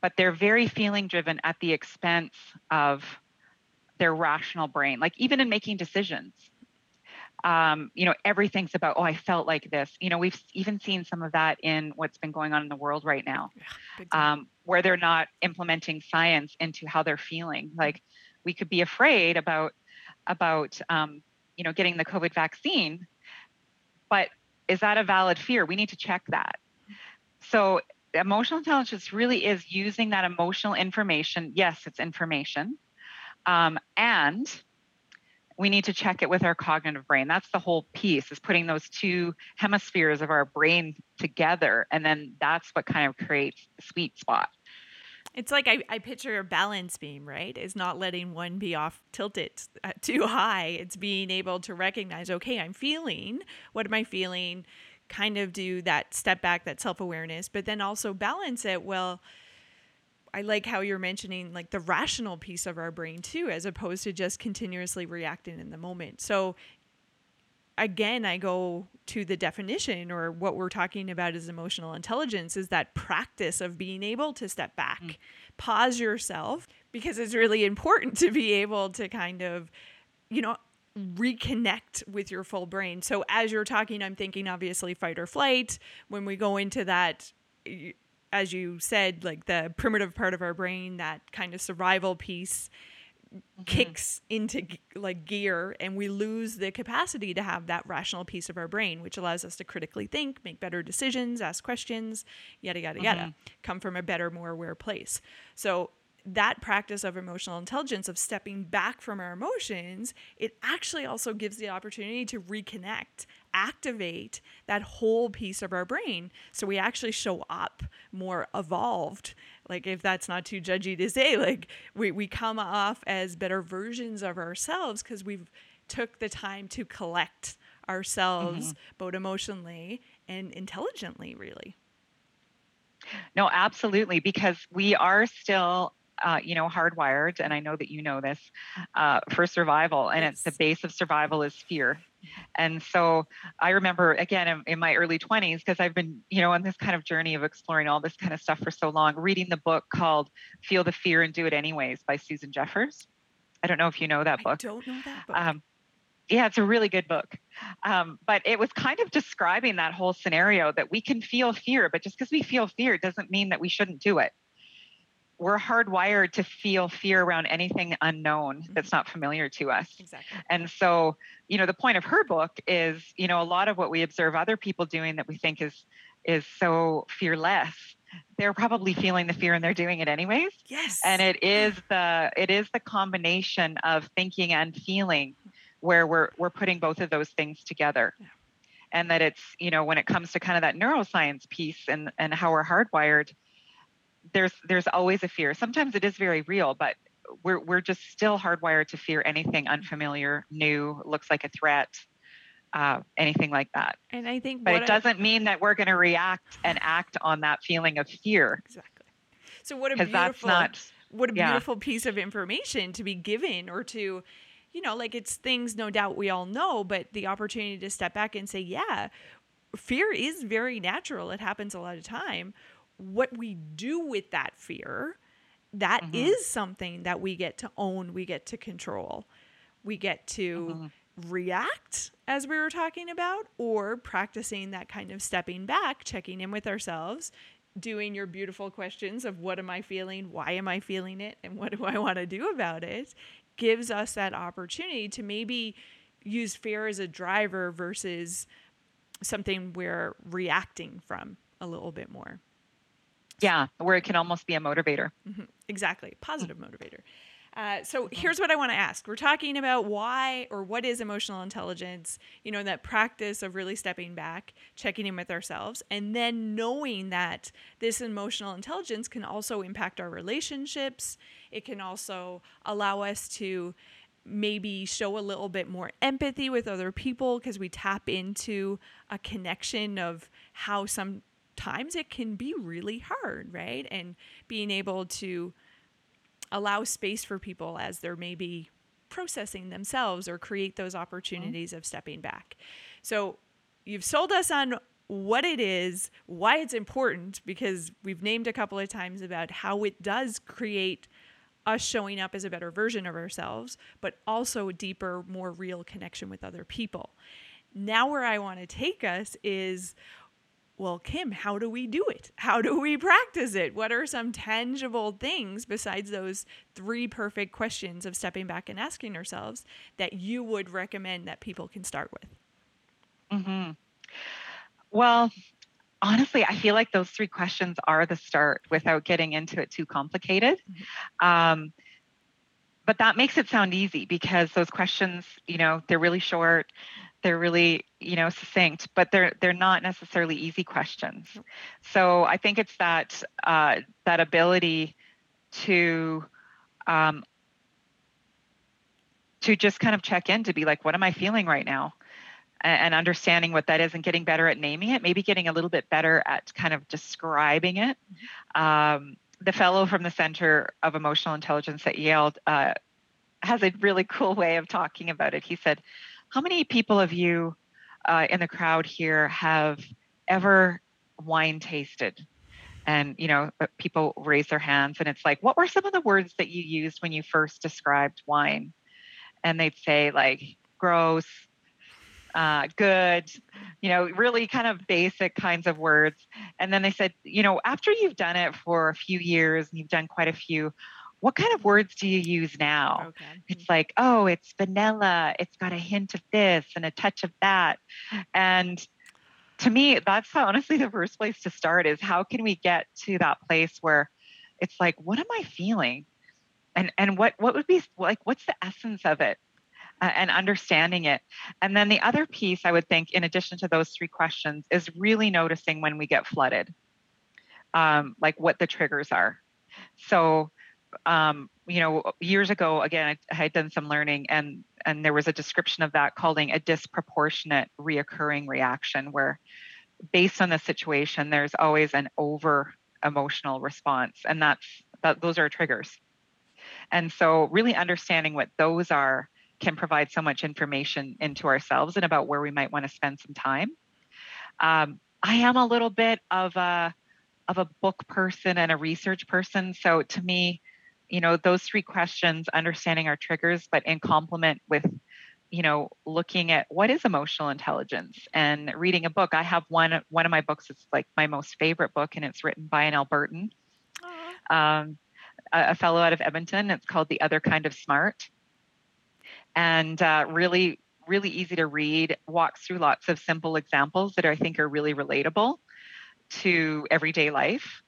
but they're very feeling driven at the expense of their rational brain, like even in making decisions. Um, you know, everything's about, oh, I felt like this. You know, we've even seen some of that in what's been going on in the world right now um, where they're not implementing science into how they're feeling. Like we could be afraid about about um, you know getting the COVID vaccine, but is that a valid fear? We need to check that. So emotional intelligence really is using that emotional information. Yes, it's information, um, and we need to check it with our cognitive brain. That's the whole piece is putting those two hemispheres of our brain together. And then that's what kind of creates the sweet spot.
It's like I, I picture a balance beam, right? It's not letting one be off tilted uh, too high. It's being able to recognize, okay, I'm feeling. What am I feeling? Kind of do that step back, that self awareness, but then also balance it. Well, I like how you're mentioning like the rational piece of our brain too, as opposed to just continuously reacting in the moment. So again, I go to the definition or what we're talking about as emotional intelligence is that practice of being able to step back,
Mm.
pause yourself, because it's really important to be able to kind of, you know, reconnect with your full brain. So as you're talking, I'm thinking obviously fight or flight. When we go into that, as you said, like the primitive part of our brain, that kind of survival piece Mm-hmm. kicks into like gear and we lose the capacity to have that rational piece of our brain which allows us to critically think make better decisions ask questions yada yada yada mm-hmm. come from a better more aware place. So that practice of emotional intelligence of stepping back from our emotions it actually also gives the opportunity to reconnect activate that whole piece of our brain. So we actually show up more evolved like if that's not too judgy to say like we, we come off as better versions of ourselves because we've took the time to collect ourselves both emotionally and intelligently really.
No, absolutely, because we are still, uh, you know, hardwired, and I know that you know this, uh, for survival, and it's the base of survival is fear. And so I remember again in, in my early 20s, because I've been, you know, on this kind of journey of exploring all this kind of stuff for so long, reading the book called Feel the Fear and Do It Anyways by Susan Jeffers. I don't know if you know that book.
i don't know that book
Um, yeah, it's a really good book. Um, but it was kind of describing that whole scenario that we can feel fear, but just because we feel fear doesn't mean that we shouldn't do it. We're hardwired to feel fear around anything unknown mm-hmm. that's not familiar to us.
exactly
And so, you know, the point of her book is, you know, a lot of what we observe other people doing that we think is is so fearless, they're probably feeling the fear and they're doing it anyways
yes
and it is the it is the combination of thinking and feeling where we're we're putting both of those things together. Yeah. And that it's, you know, when it comes to kind of that neuroscience piece and and how we're hardwired, there's there's always a fear. Sometimes it is very real, but we're we're just still hardwired to fear anything unfamiliar, new, looks like a threat, uh, anything like that.
And I think,
but it doesn't mean that we're going to react and act on that feeling of fear.
Exactly. So what a beautiful, not, what a beautiful yeah. piece of information to be given, or to, you know, like it's things no doubt we all know, but the opportunity to step back and say, yeah, fear is very natural. It happens a lot of time. What we do with that fear that mm-hmm. is something that we get to own, we get to control. We get to mm-hmm. react, as we were talking about, or practicing that kind of stepping back, checking in with ourselves, doing your beautiful questions of what am I feeling, why am I feeling it, and what do I want to do about it, gives us that opportunity to maybe use fear as a driver versus something we're reacting from a little bit more.
Yeah, where it can almost be a motivator.
Mm-hmm. Exactly, positive motivator. Uh, so mm-hmm. here's what I want to ask. We're talking about why or what is emotional intelligence, you know, that practice of really stepping back, checking in with ourselves, and then knowing that this emotional intelligence can also impact our relationships. It can also allow us to maybe show a little bit more empathy with other people because we tap into a connection of how some times it can be really hard, right? And being able to allow space for people as they're maybe processing themselves or create those opportunities mm-hmm. of stepping back. So you've sold us on what it is, why it's important, because we've named a couple of times about how it does create us showing up as a better version of ourselves, but also a deeper, more real connection with other people. Now, where I want to take us is well, Kim, how do we do it? How do we practice it? What are some tangible things besides those three perfect questions of stepping back and asking ourselves that you would recommend that people can start with?
Mm-hmm. Well, honestly, I feel like those three questions are the start without getting into it too complicated. Mm-hmm. Um, but that makes it sound easy because those questions, you know, they're really short they're really you know succinct but they're they're not necessarily easy questions. So i think it's that uh, that ability to um, to just kind of check in to be like what am i feeling right now? And, and understanding what that is and getting better at naming it maybe getting a little bit better at kind of describing it. Um, the fellow from the center of emotional intelligence at yale uh, has a really cool way of talking about it. He said how many people of you uh, in the crowd here have ever wine tasted? And you know, uh, people raise their hands, and it's like, what were some of the words that you used when you first described wine? And they'd say like gross, uh, good, you know, really kind of basic kinds of words. And then they said, you know, after you've done it for a few years and you've done quite a few, what kind of words do you use now? Okay. It's like, oh, it's vanilla. It's got a hint of this and a touch of that. And to me, that's honestly the first place to start is how can we get to that place where it's like, what am I feeling? And and what what would be like what's the essence of it? Uh, and understanding it. And then the other piece I would think, in addition to those three questions, is really noticing when we get flooded, um, like what the triggers are. So um, you know, years ago, again, I, had done some learning, and and there was a description of that calling a disproportionate reoccurring reaction, where based on the situation, there's always an over emotional response, and that's that those are triggers. And so, really understanding what those are can provide so much information into ourselves and about where we might want to spend some time. Um, I am a little bit of a of a book person and a research person, so to me you know those three questions understanding our triggers but in complement with you know looking at what is emotional intelligence and reading a book. I have one one of my books it's like my most favorite book and it's written by an albertan um, a, a, fellow out of edmonton. It's called the other kind of smart. And uh, really really easy to read walks through lots of simple examples that i think are really relatable to everyday life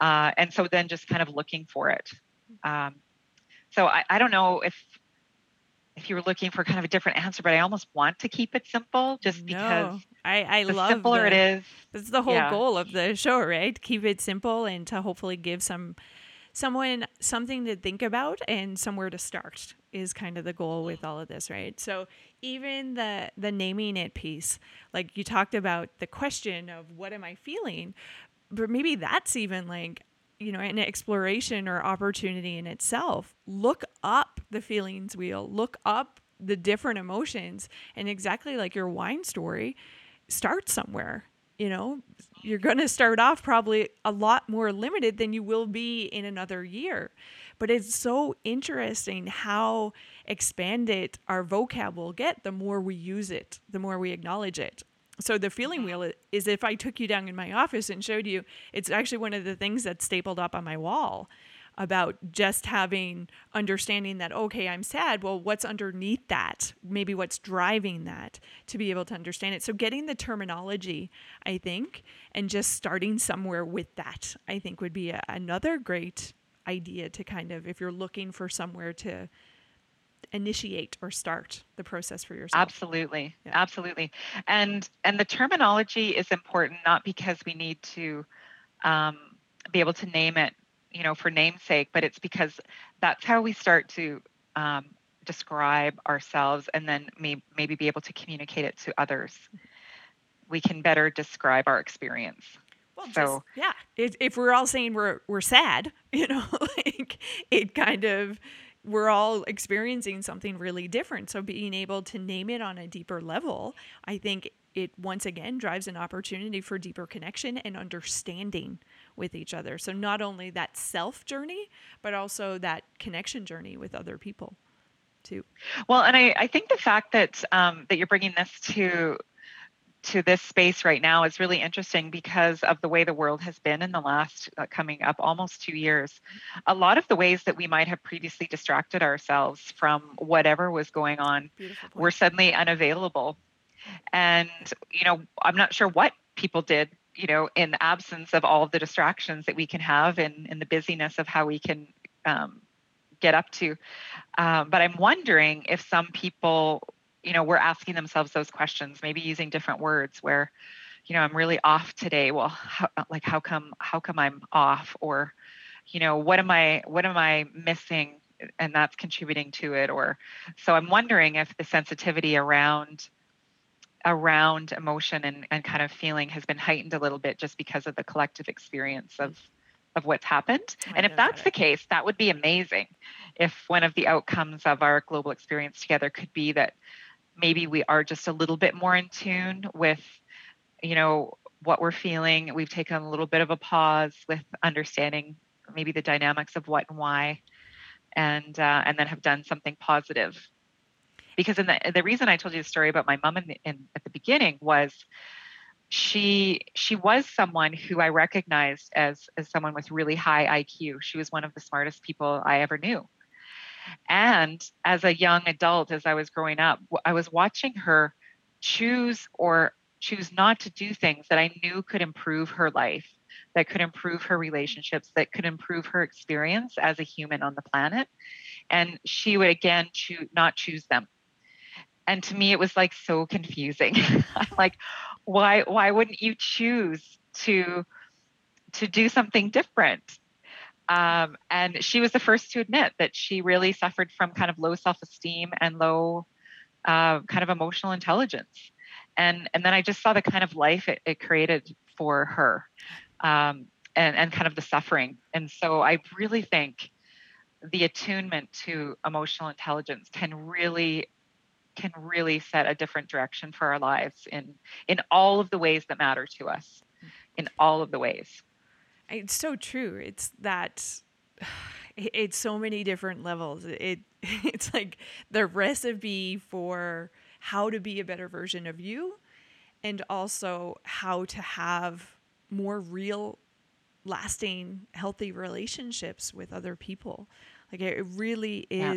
uh, and so then just kind of looking for it um, so I, I don't know if if you were looking for kind of a different answer, but I almost want to keep it simple just because
No, I I
the
love
simpler it
the
is.
that's the whole
Yeah.
goal of the show, right? Keep it simple and to hopefully give some someone something to think about and somewhere to start is kind of the goal with all of this, right? So even the the naming it piece, like you talked about the question of what am I feeling, but maybe that's even like you know an exploration or opportunity in itself. Look up the feelings wheel. Look up the different emotions and exactly like your wine story start somewhere you know you're going to start off probably a lot more limited than you will be in another year but it's so interesting how expanded our vocab will get the more we use it the more we acknowledge it so the feeling wheel is if i took you down in my office and showed you it's actually one of the things that's stapled up on my wall about just having understanding that okay i'm sad. Well what's underneath that? Maybe what's driving that to be able to understand it? So getting the terminology i think and just starting somewhere with that i think would be a, another great idea to kind of if you're looking for somewhere to initiate or start the process for yourself
Absolutely.
Yeah.
Absolutely. And and the terminology is important not because we need to um, be able to name it, you know, for namesake, but it's because that's how we start to um, describe ourselves and then may, maybe be able to communicate it to others. We can better describe our experience.
Well, just,
So-
yeah, if, if we're all saying we're we're sad, you know, like it kind of we're all experiencing something really different. So being able to name it on a deeper level, I think it once again drives an opportunity for deeper connection and understanding with each other. So not only that self journey, but also that connection journey with other people, too.
Well, and I, I think the fact that um, that you're bringing this to to this space right now is really interesting because of the way the world has been in the last uh, coming up almost two years. A lot of the ways that we might have previously distracted ourselves from whatever was going on were suddenly unavailable. And, you know, I'm not sure what people did, you know, in the absence of all of the distractions that we can have and in the busyness of how we can um, get up to. Um, but I'm wondering if some people, you know, were asking themselves those questions, maybe using different words where, you know, I'm really off today. Well, how, uh, like, how come, how come I'm off? Or, you know, what am I, what am I missing? And that's contributing to it. Or, so I'm wondering if the sensitivity around around emotion and, and kind of feeling has been heightened a little bit just because of the collective experience of of what's happened.
Might
And if that's
that's
the case, that would be amazing. If one of the outcomes of our global experience together could be that maybe we are just a little bit more in tune with, you know, what we're feeling. We've taken a little bit of a pause with understanding maybe the dynamics of what and why, and uh, and then have done something positive. Because in the the reason I told you the story about my mom in, in at the beginning was she she was someone who I recognized as as someone with really high IQ. She was one of the smartest people I ever knew. And as a young adult, as I was growing up, I was watching her choose or choose not to do things that I knew could improve her life, that could improve her relationships, that could improve her experience as a human on the planet. And she would again choose not choose them. And to me, it was like so confusing. Like, why why wouldn't you choose to to do something different? Um, and she was the first to admit that she really suffered from kind of low self-esteem and low uh, kind of emotional intelligence. And and then I just saw the kind of life it, it created for her, um, and and kind of the suffering. And so I really think the attunement to emotional intelligence can really can really set a different direction for our lives in in all of the ways that matter to us in all of the ways
It's so true. It's that it's so many different levels. It it's like the recipe for how to be a better version of you and also how to have more real lasting healthy relationships with other people. Like it really
Yeah.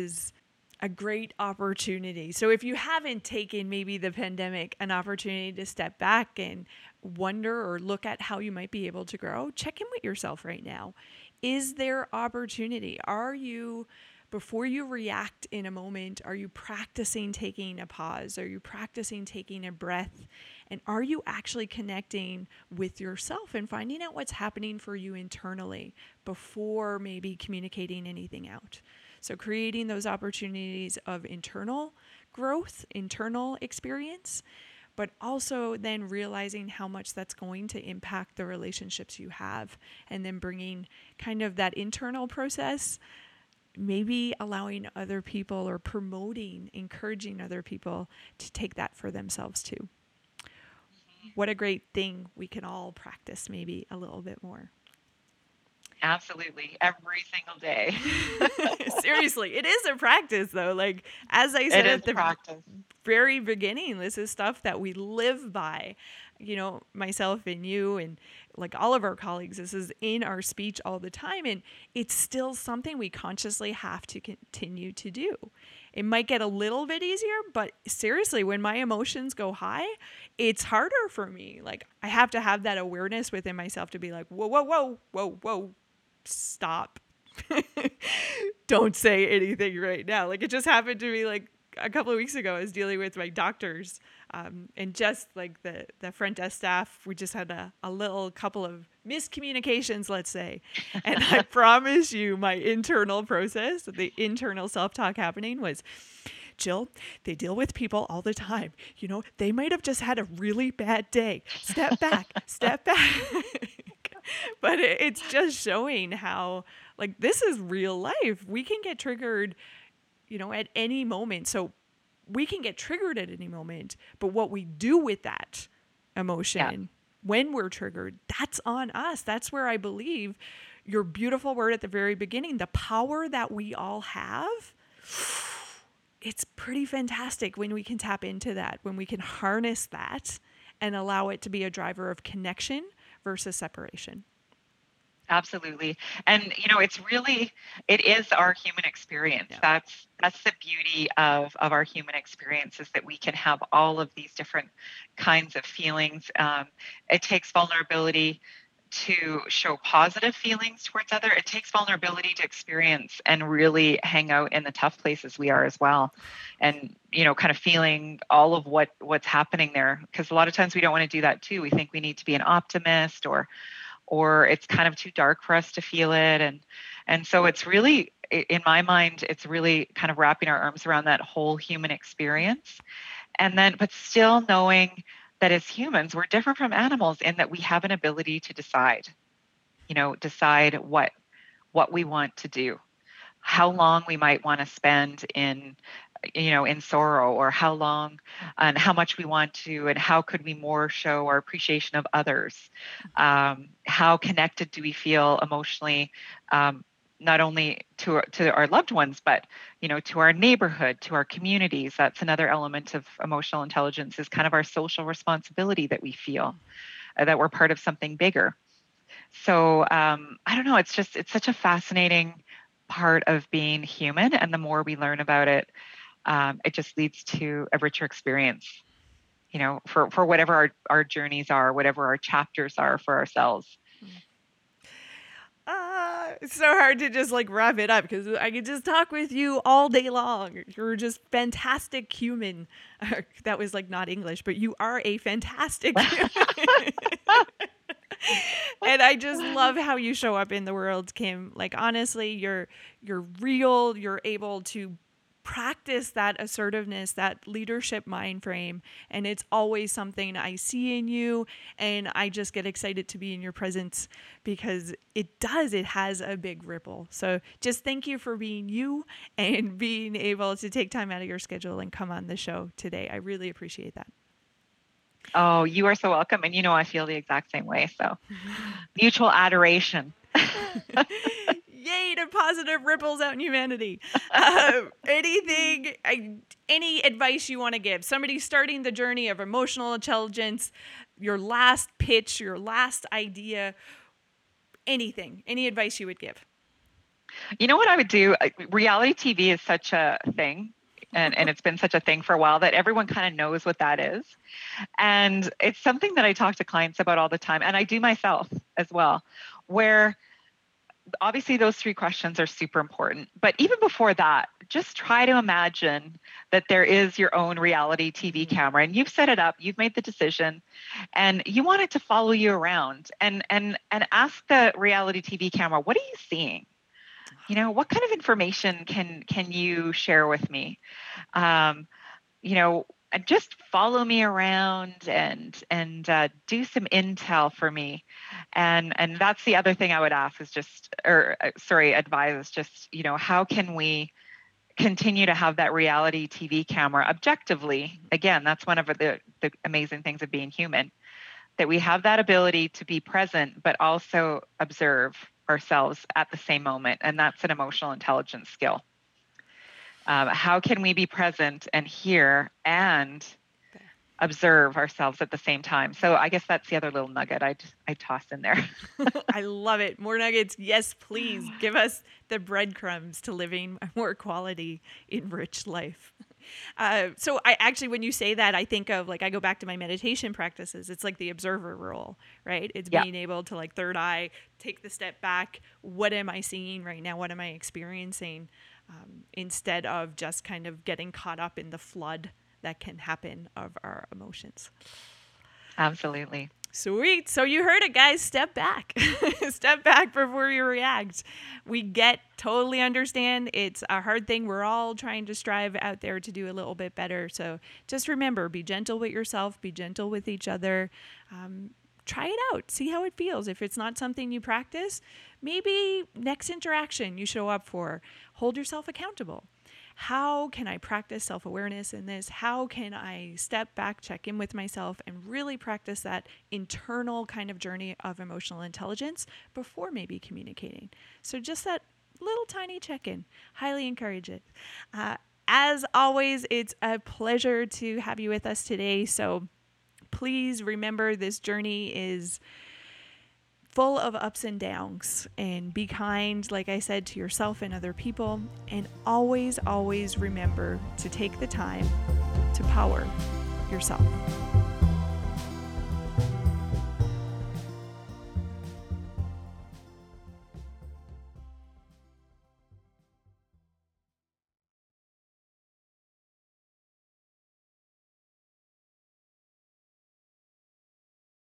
A great opportunity. So if you haven't taken maybe the pandemic an opportunity to step back and wonder or look at how you might be able to grow, check in with yourself right now. Is there opportunity? Are you before you react in a moment, are you practicing taking a pause? Are you practicing taking a breath? And are you actually connecting with yourself and finding out what's happening for you internally before maybe communicating anything out? So, creating those opportunities of internal growth, internal experience, but also then realizing how much that's going to impact the relationships you have, and then bringing kind of that internal process maybe allowing other people or promoting, encouraging other people to take that for themselves too. Mm-hmm. What a great thing we can all practice maybe a little bit more.
Absolutely, every single day.
Seriously, it is a practice though. Like as I said at the practice. very beginning, this is stuff that we live by. You know, myself and you and like all of our colleagues, this is in our speech all the time and it's still something we consciously have to continue to do. It might get a little bit easier, but seriously, when my emotions go high, it's harder for me. Like I have to have that awareness within myself to be like, whoa, whoa, whoa, whoa, whoa, stop. Don't say anything right now. Like it just happened to me like a couple of weeks ago. I was dealing with my doctors um, and just like the, the front desk staff. We just had a, a little couple of miscommunications, let's say. And I promise you, my internal process, the internal self talk happening was. Jill, they deal with people all the time. You know, they might have just had a really bad day. Step back, step back. but it's just showing how like this is real life. We can get triggered, you know, at any moment. So we can get triggered at any moment, but what we do with that emotion yeah. when we're triggered, that's on us. That's where I believe your beautiful word at the very beginning, the power that we all have. It's pretty fantastic when we can tap into that, when we can harness that and allow it to be a driver of connection versus separation.
Absolutely. And you know, it's really it is our human experience. Yeah. That's that's the beauty of of our human experience is that we can have all of these different kinds of feelings. Um, it takes vulnerability to show positive feelings towards other it takes vulnerability to experience and really hang out in the tough places we are as well. And you know kind of feeling all of what what's happening there because a lot of times we don't want to do that too. We think we need to be an optimist or or it's kind of too dark for us to feel it. And and so it's really in my mind it's really kind of wrapping our arms around that whole human experience. And then but still knowing that as humans we're different from animals in that we have an ability to decide you know decide what what we want to do how long we might want to spend in you know in sorrow or how long and how much we want to and how could we more show our appreciation of others? Um, how connected do we feel emotionally um, not only to to our loved ones but you know to our neighborhood to our communities. That's another element of emotional intelligence is kind of our social responsibility that we feel uh, that we're part of something bigger. So um, i don't know it's just it's such a fascinating part of being human and the more we learn about it um, it just leads to a richer experience you know for for whatever our, our journeys are whatever our chapters are for ourselves
it's so hard to just like wrap it up because I could just talk with you all day long. You're just fantastic human. that was like not English, but you are a fantastic and I just love how you show up in the world, Kim. Like honestly, you're you're real. You're able to practice that assertiveness, that leadership mind frame. And it's always something I see in you. And I just get excited to be in your presence because it does, it has a big ripple. So just thank you for being you and being able to take time out of your schedule and come on the show today. I really appreciate that.
Oh, you are so welcome. And you know, I feel the exact same way. So mutual adoration.
yay to positive ripples out in humanity. Uh, anything, any advice you want to give? Somebody starting the journey of emotional intelligence, your last pitch, your last idea, anything, any advice you would give?
You know what I would do? Reality TV is such a thing. And, and it's been such a thing for a while that everyone kind of knows what that is. And it's something that I talk to clients about all the time. And I do myself as well, where obviously those three questions are super important. But even before that, just try to imagine that there is your own reality TV mm-hmm. camera and you've set it up, you've made the decision, and you want it to follow you around and and and ask the reality TV camera, what are you seeing? You know, what kind of information can can you share with me? Um, you know, just follow me around and and uh, do some intel for me. And and that's the other thing i would ask is just or uh, sorry advise is just you know how can we continue to have that reality tv camera objectively? Again that's one of the the amazing things of being human that we have that ability to be present but also observe ourselves at the same moment. And that's an emotional intelligence skill um, how can we be present and hear and observe ourselves at the same time. So I guess that's the other little nugget I'd I toss in there.
I love it. More nuggets. Yes, please give us the breadcrumbs to living a more quality enriched life. Uh, so I actually, when you say that, I think of like I go back to my meditation practices. It's like the observer rule, right? It's yeah. being able to like third eye, take the step back. What am I seeing right now? What am I experiencing? Um, instead of just kind of getting caught up in the flood that can happen of our emotions.
Absolutely.
Sweet. So you heard it, guys. Step back. Step back before you react. We get, totally understand. It's a hard thing. We're all trying to strive out there to do a little bit better. So just remember be gentle with yourself, be gentle with each other. Um, try it out, see how it feels. If it's not something you practice, maybe next interaction you show up for, hold yourself accountable. How can I practice self awareness in this? How can I step back, check in with myself, and really practice that internal kind of journey of emotional intelligence before maybe communicating? So, just that little tiny check in. Highly encourage it. Uh, as always, it's a pleasure to have you with us today. So, please remember this journey is full of ups and downs and be kind like i said to yourself and other people and always always remember to take the time to power yourself